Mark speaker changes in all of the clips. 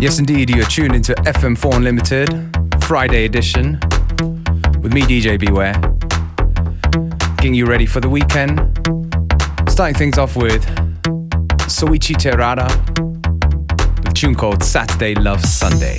Speaker 1: Yes, indeed, you're tuned into FM4 Unlimited, Friday edition, with me, DJ Beware. Getting you ready for the weekend. Starting things off with Soichi Terada, with a tune called Saturday Love Sunday.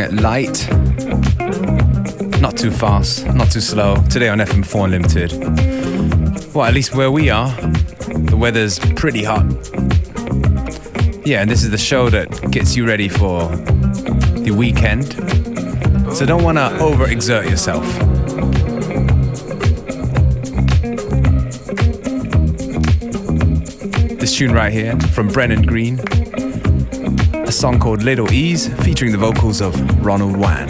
Speaker 1: It light, not too fast, not too slow. Today on FM4 Unlimited. Well, at least where we are, the weather's pretty hot. Yeah, and this is the show that gets you ready for the weekend.
Speaker 2: So don't want to overexert
Speaker 1: yourself. This tune right here from Brennan Green, song called Little Ease featuring the vocals of Ronald Wan.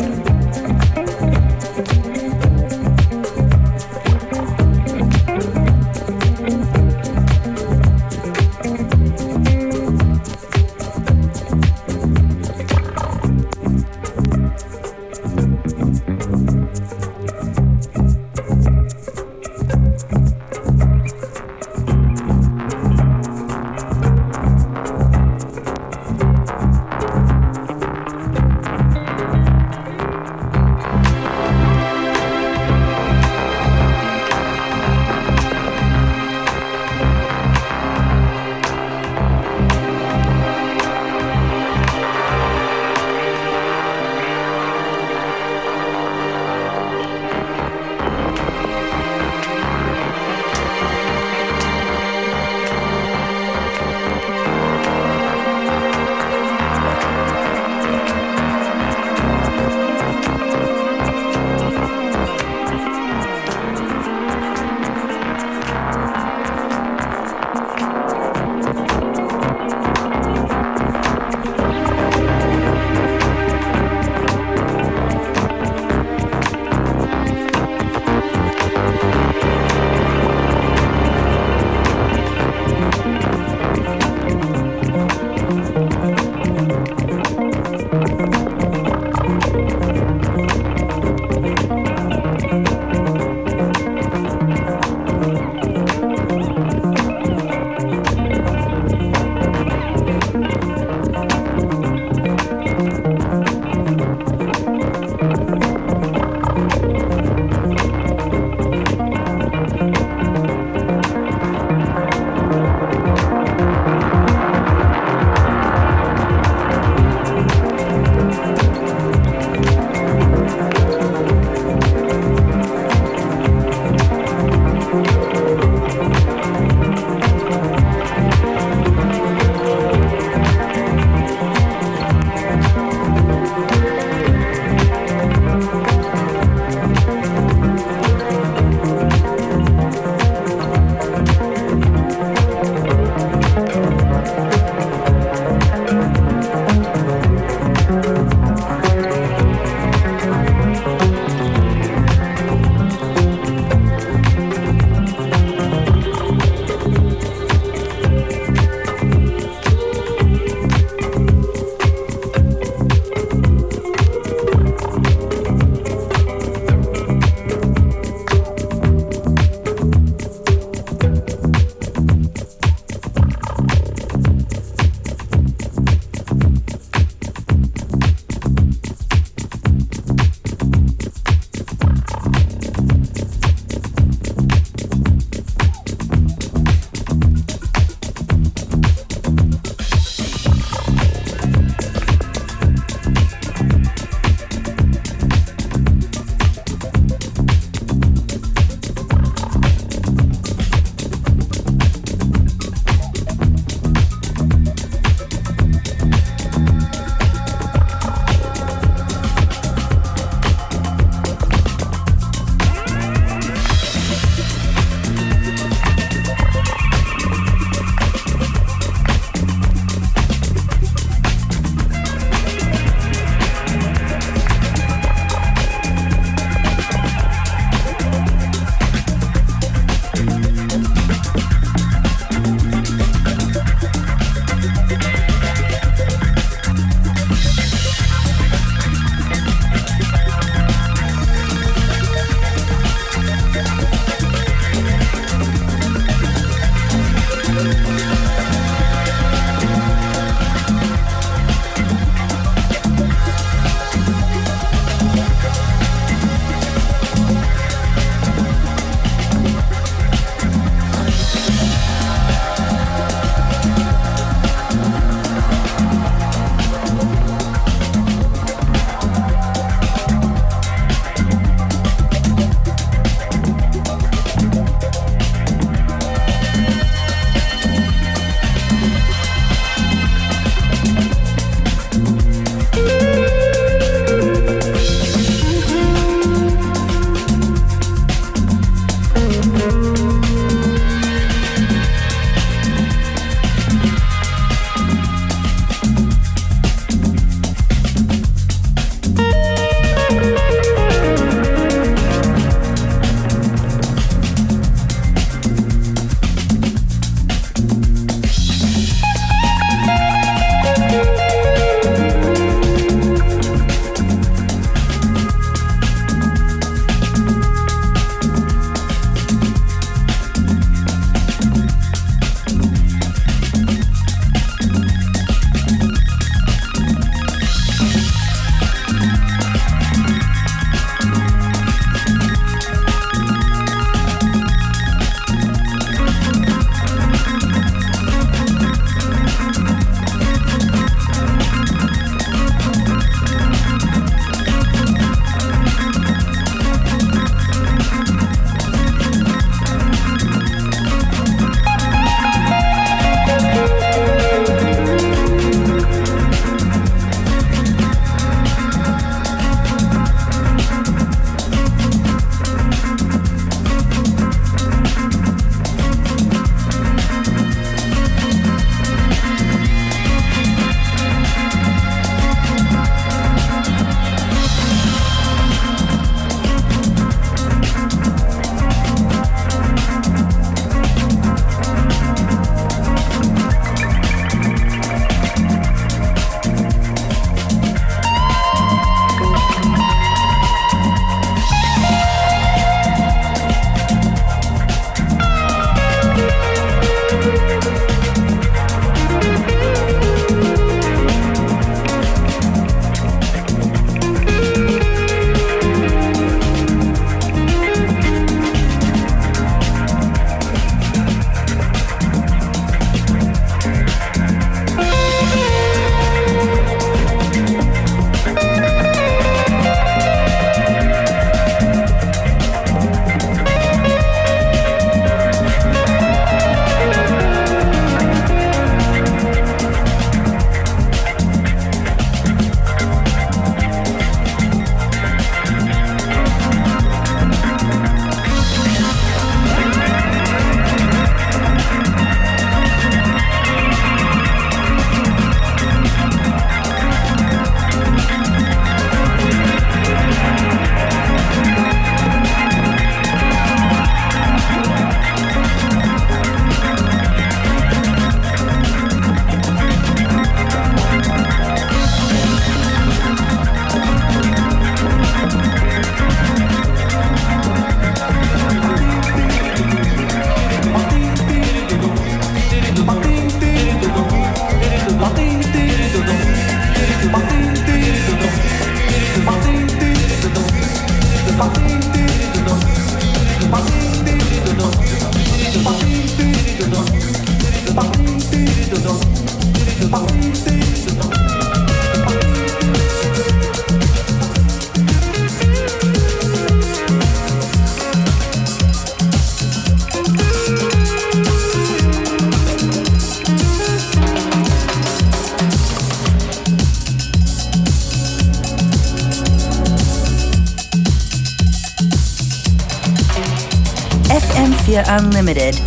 Speaker 3: FM4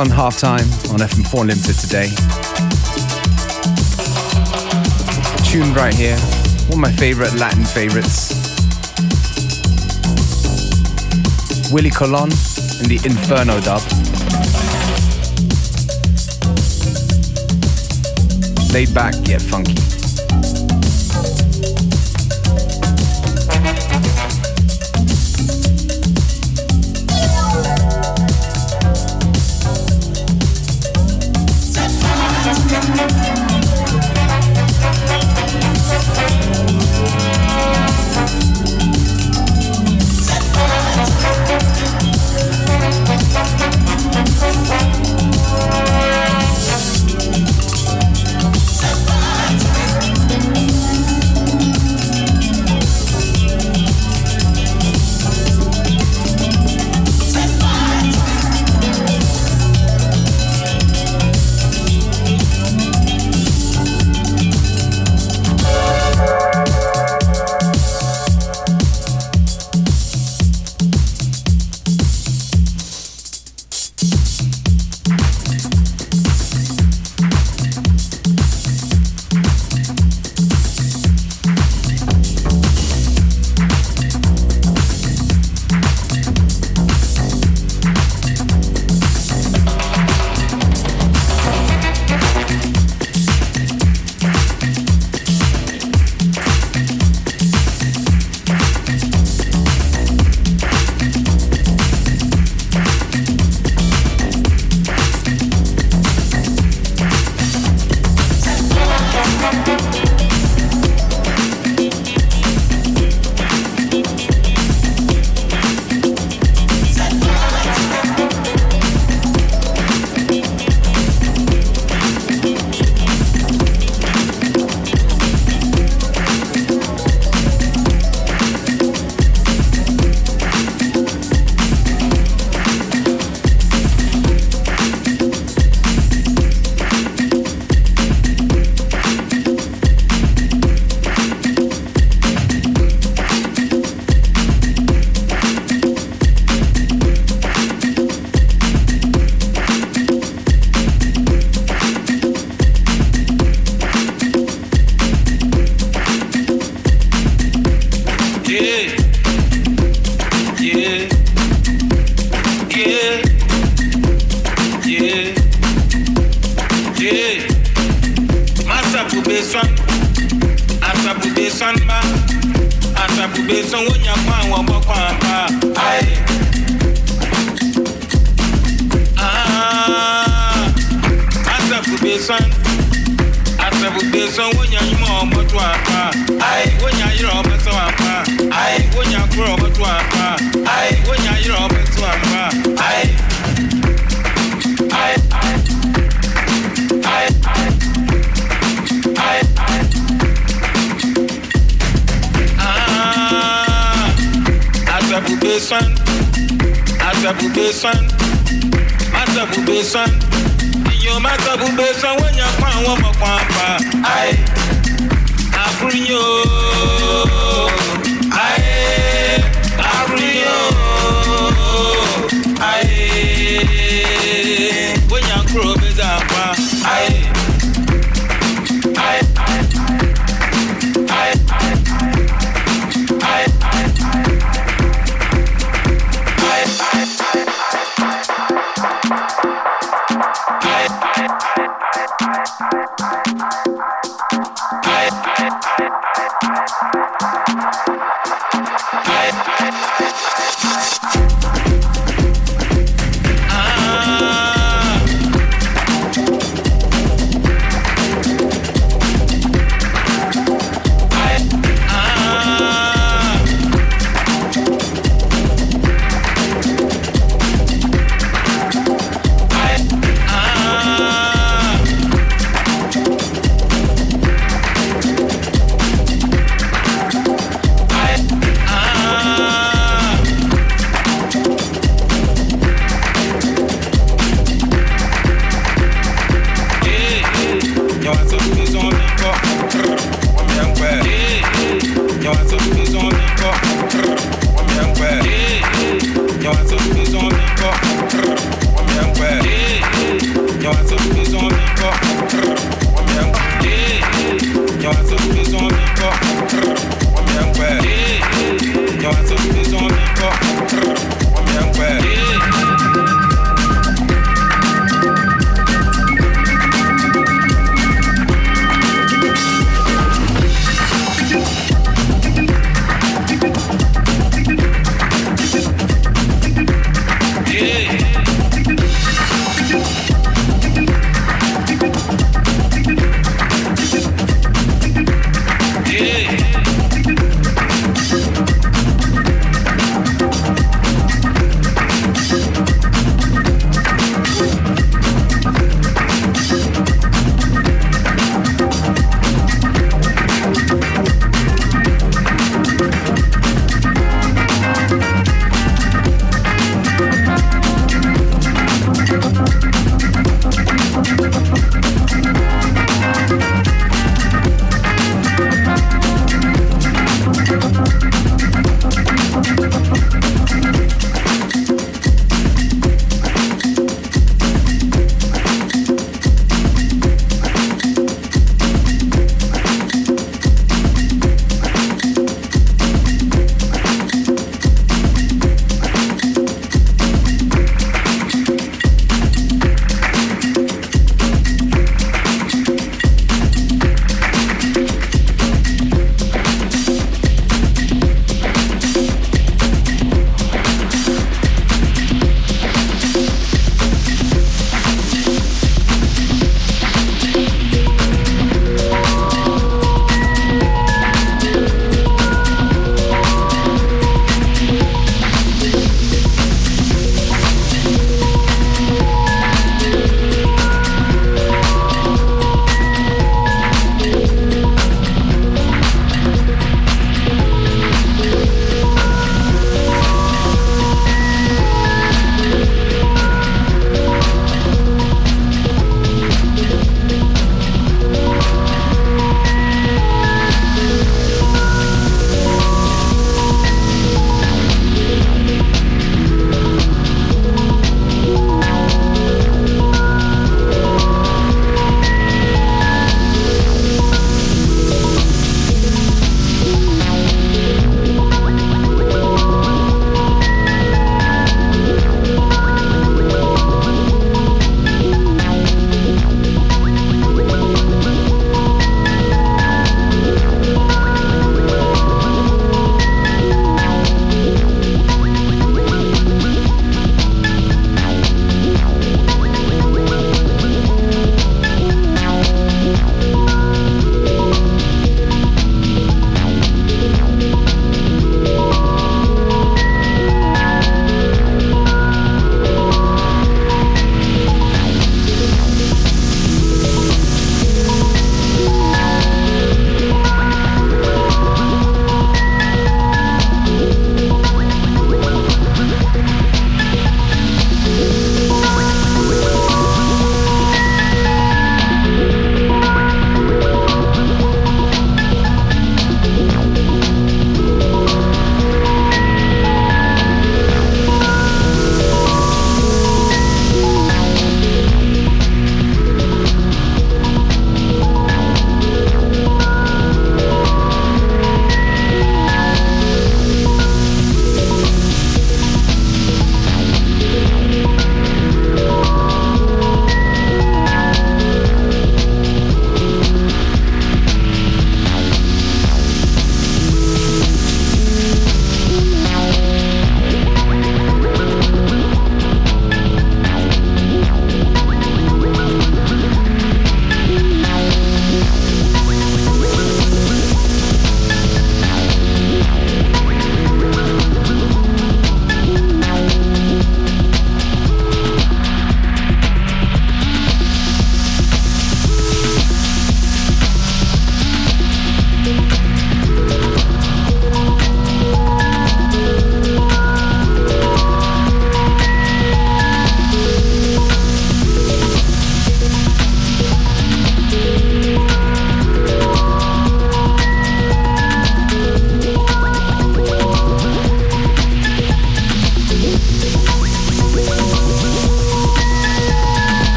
Speaker 1: Unlimited. Just gone half time on FM4 Limited today. Tune right here, one of my favorite Latin favorites. Willie Colon in the Inferno dub. Laid back yet funky.
Speaker 4: wonya nyuma ọmọtọ apa ayi wonya yẹrẹ ọmọtọ apa ayi wonya kúrò ọmọtọ apa ayi wonya yẹrẹ ọmọtọ apa ayi. ayi ayi ayi. Asabube son, Asabube son, Asabube son yóò má gbọ́ gbogbo sanwó yẹn kọ́ àwọn ọmọ kan pa. ayé àbúrò yóò ayé bring you.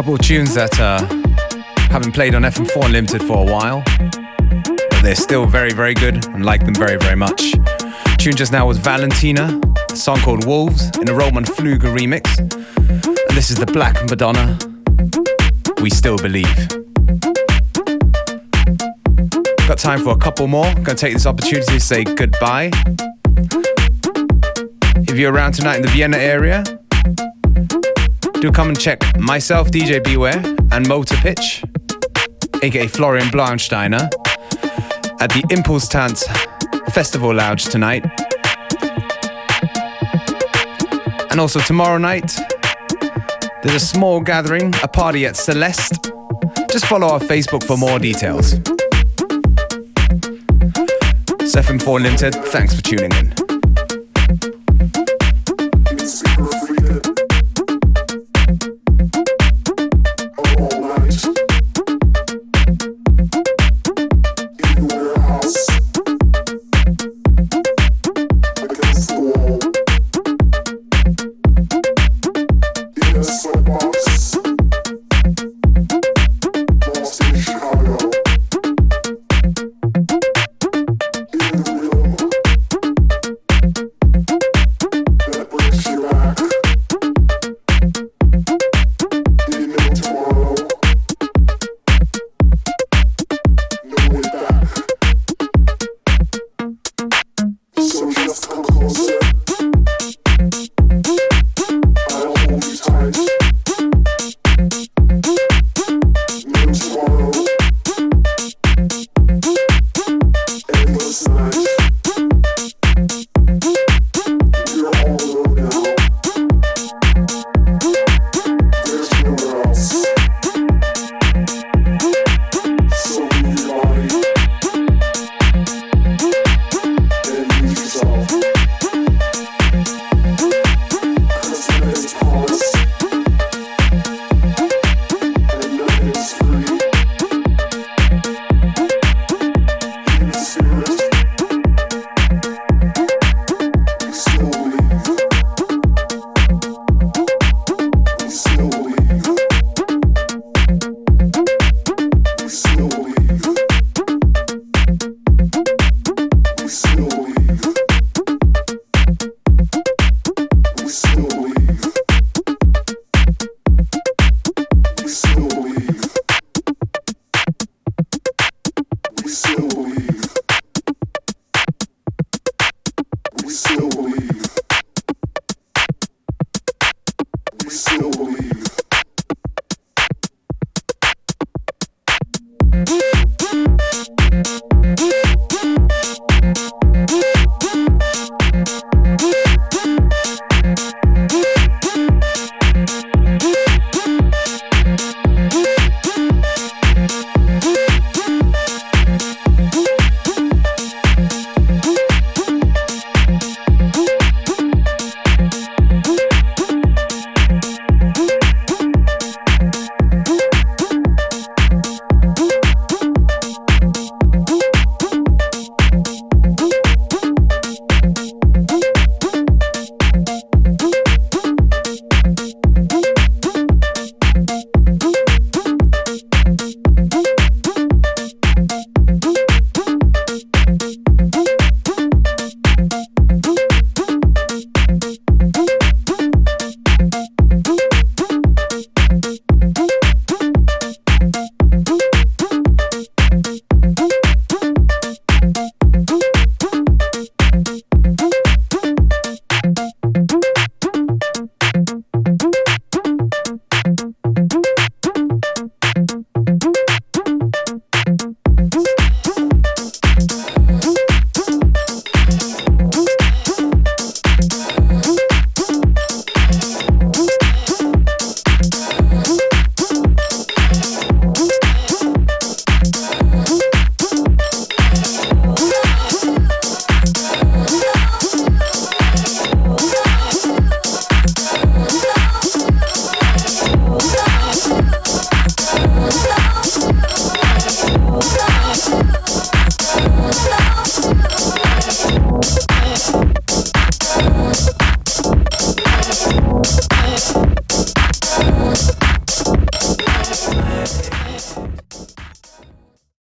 Speaker 1: Couple of tunes that uh, haven't played on FM4 Unlimited for a while, but they're still very, very good and like them very, very much. Tune just now was Valentina, a song called Wolves in a Roman Flügel remix. And this is the Black Madonna, We Still Believe. Got time for a couple more. Gonna take this opportunity to say goodbye. If you're around tonight in the Vienna area, do come and check myself, DJ Beware, and Motor Pitch, aka Florian Blaunsteiner, at the ImPulsTanz Festival Lounge tonight. And also tomorrow night, there's a small gathering, a party at Celeste. Just follow our Facebook for more details. 7 4 Limited, thanks for tuning in.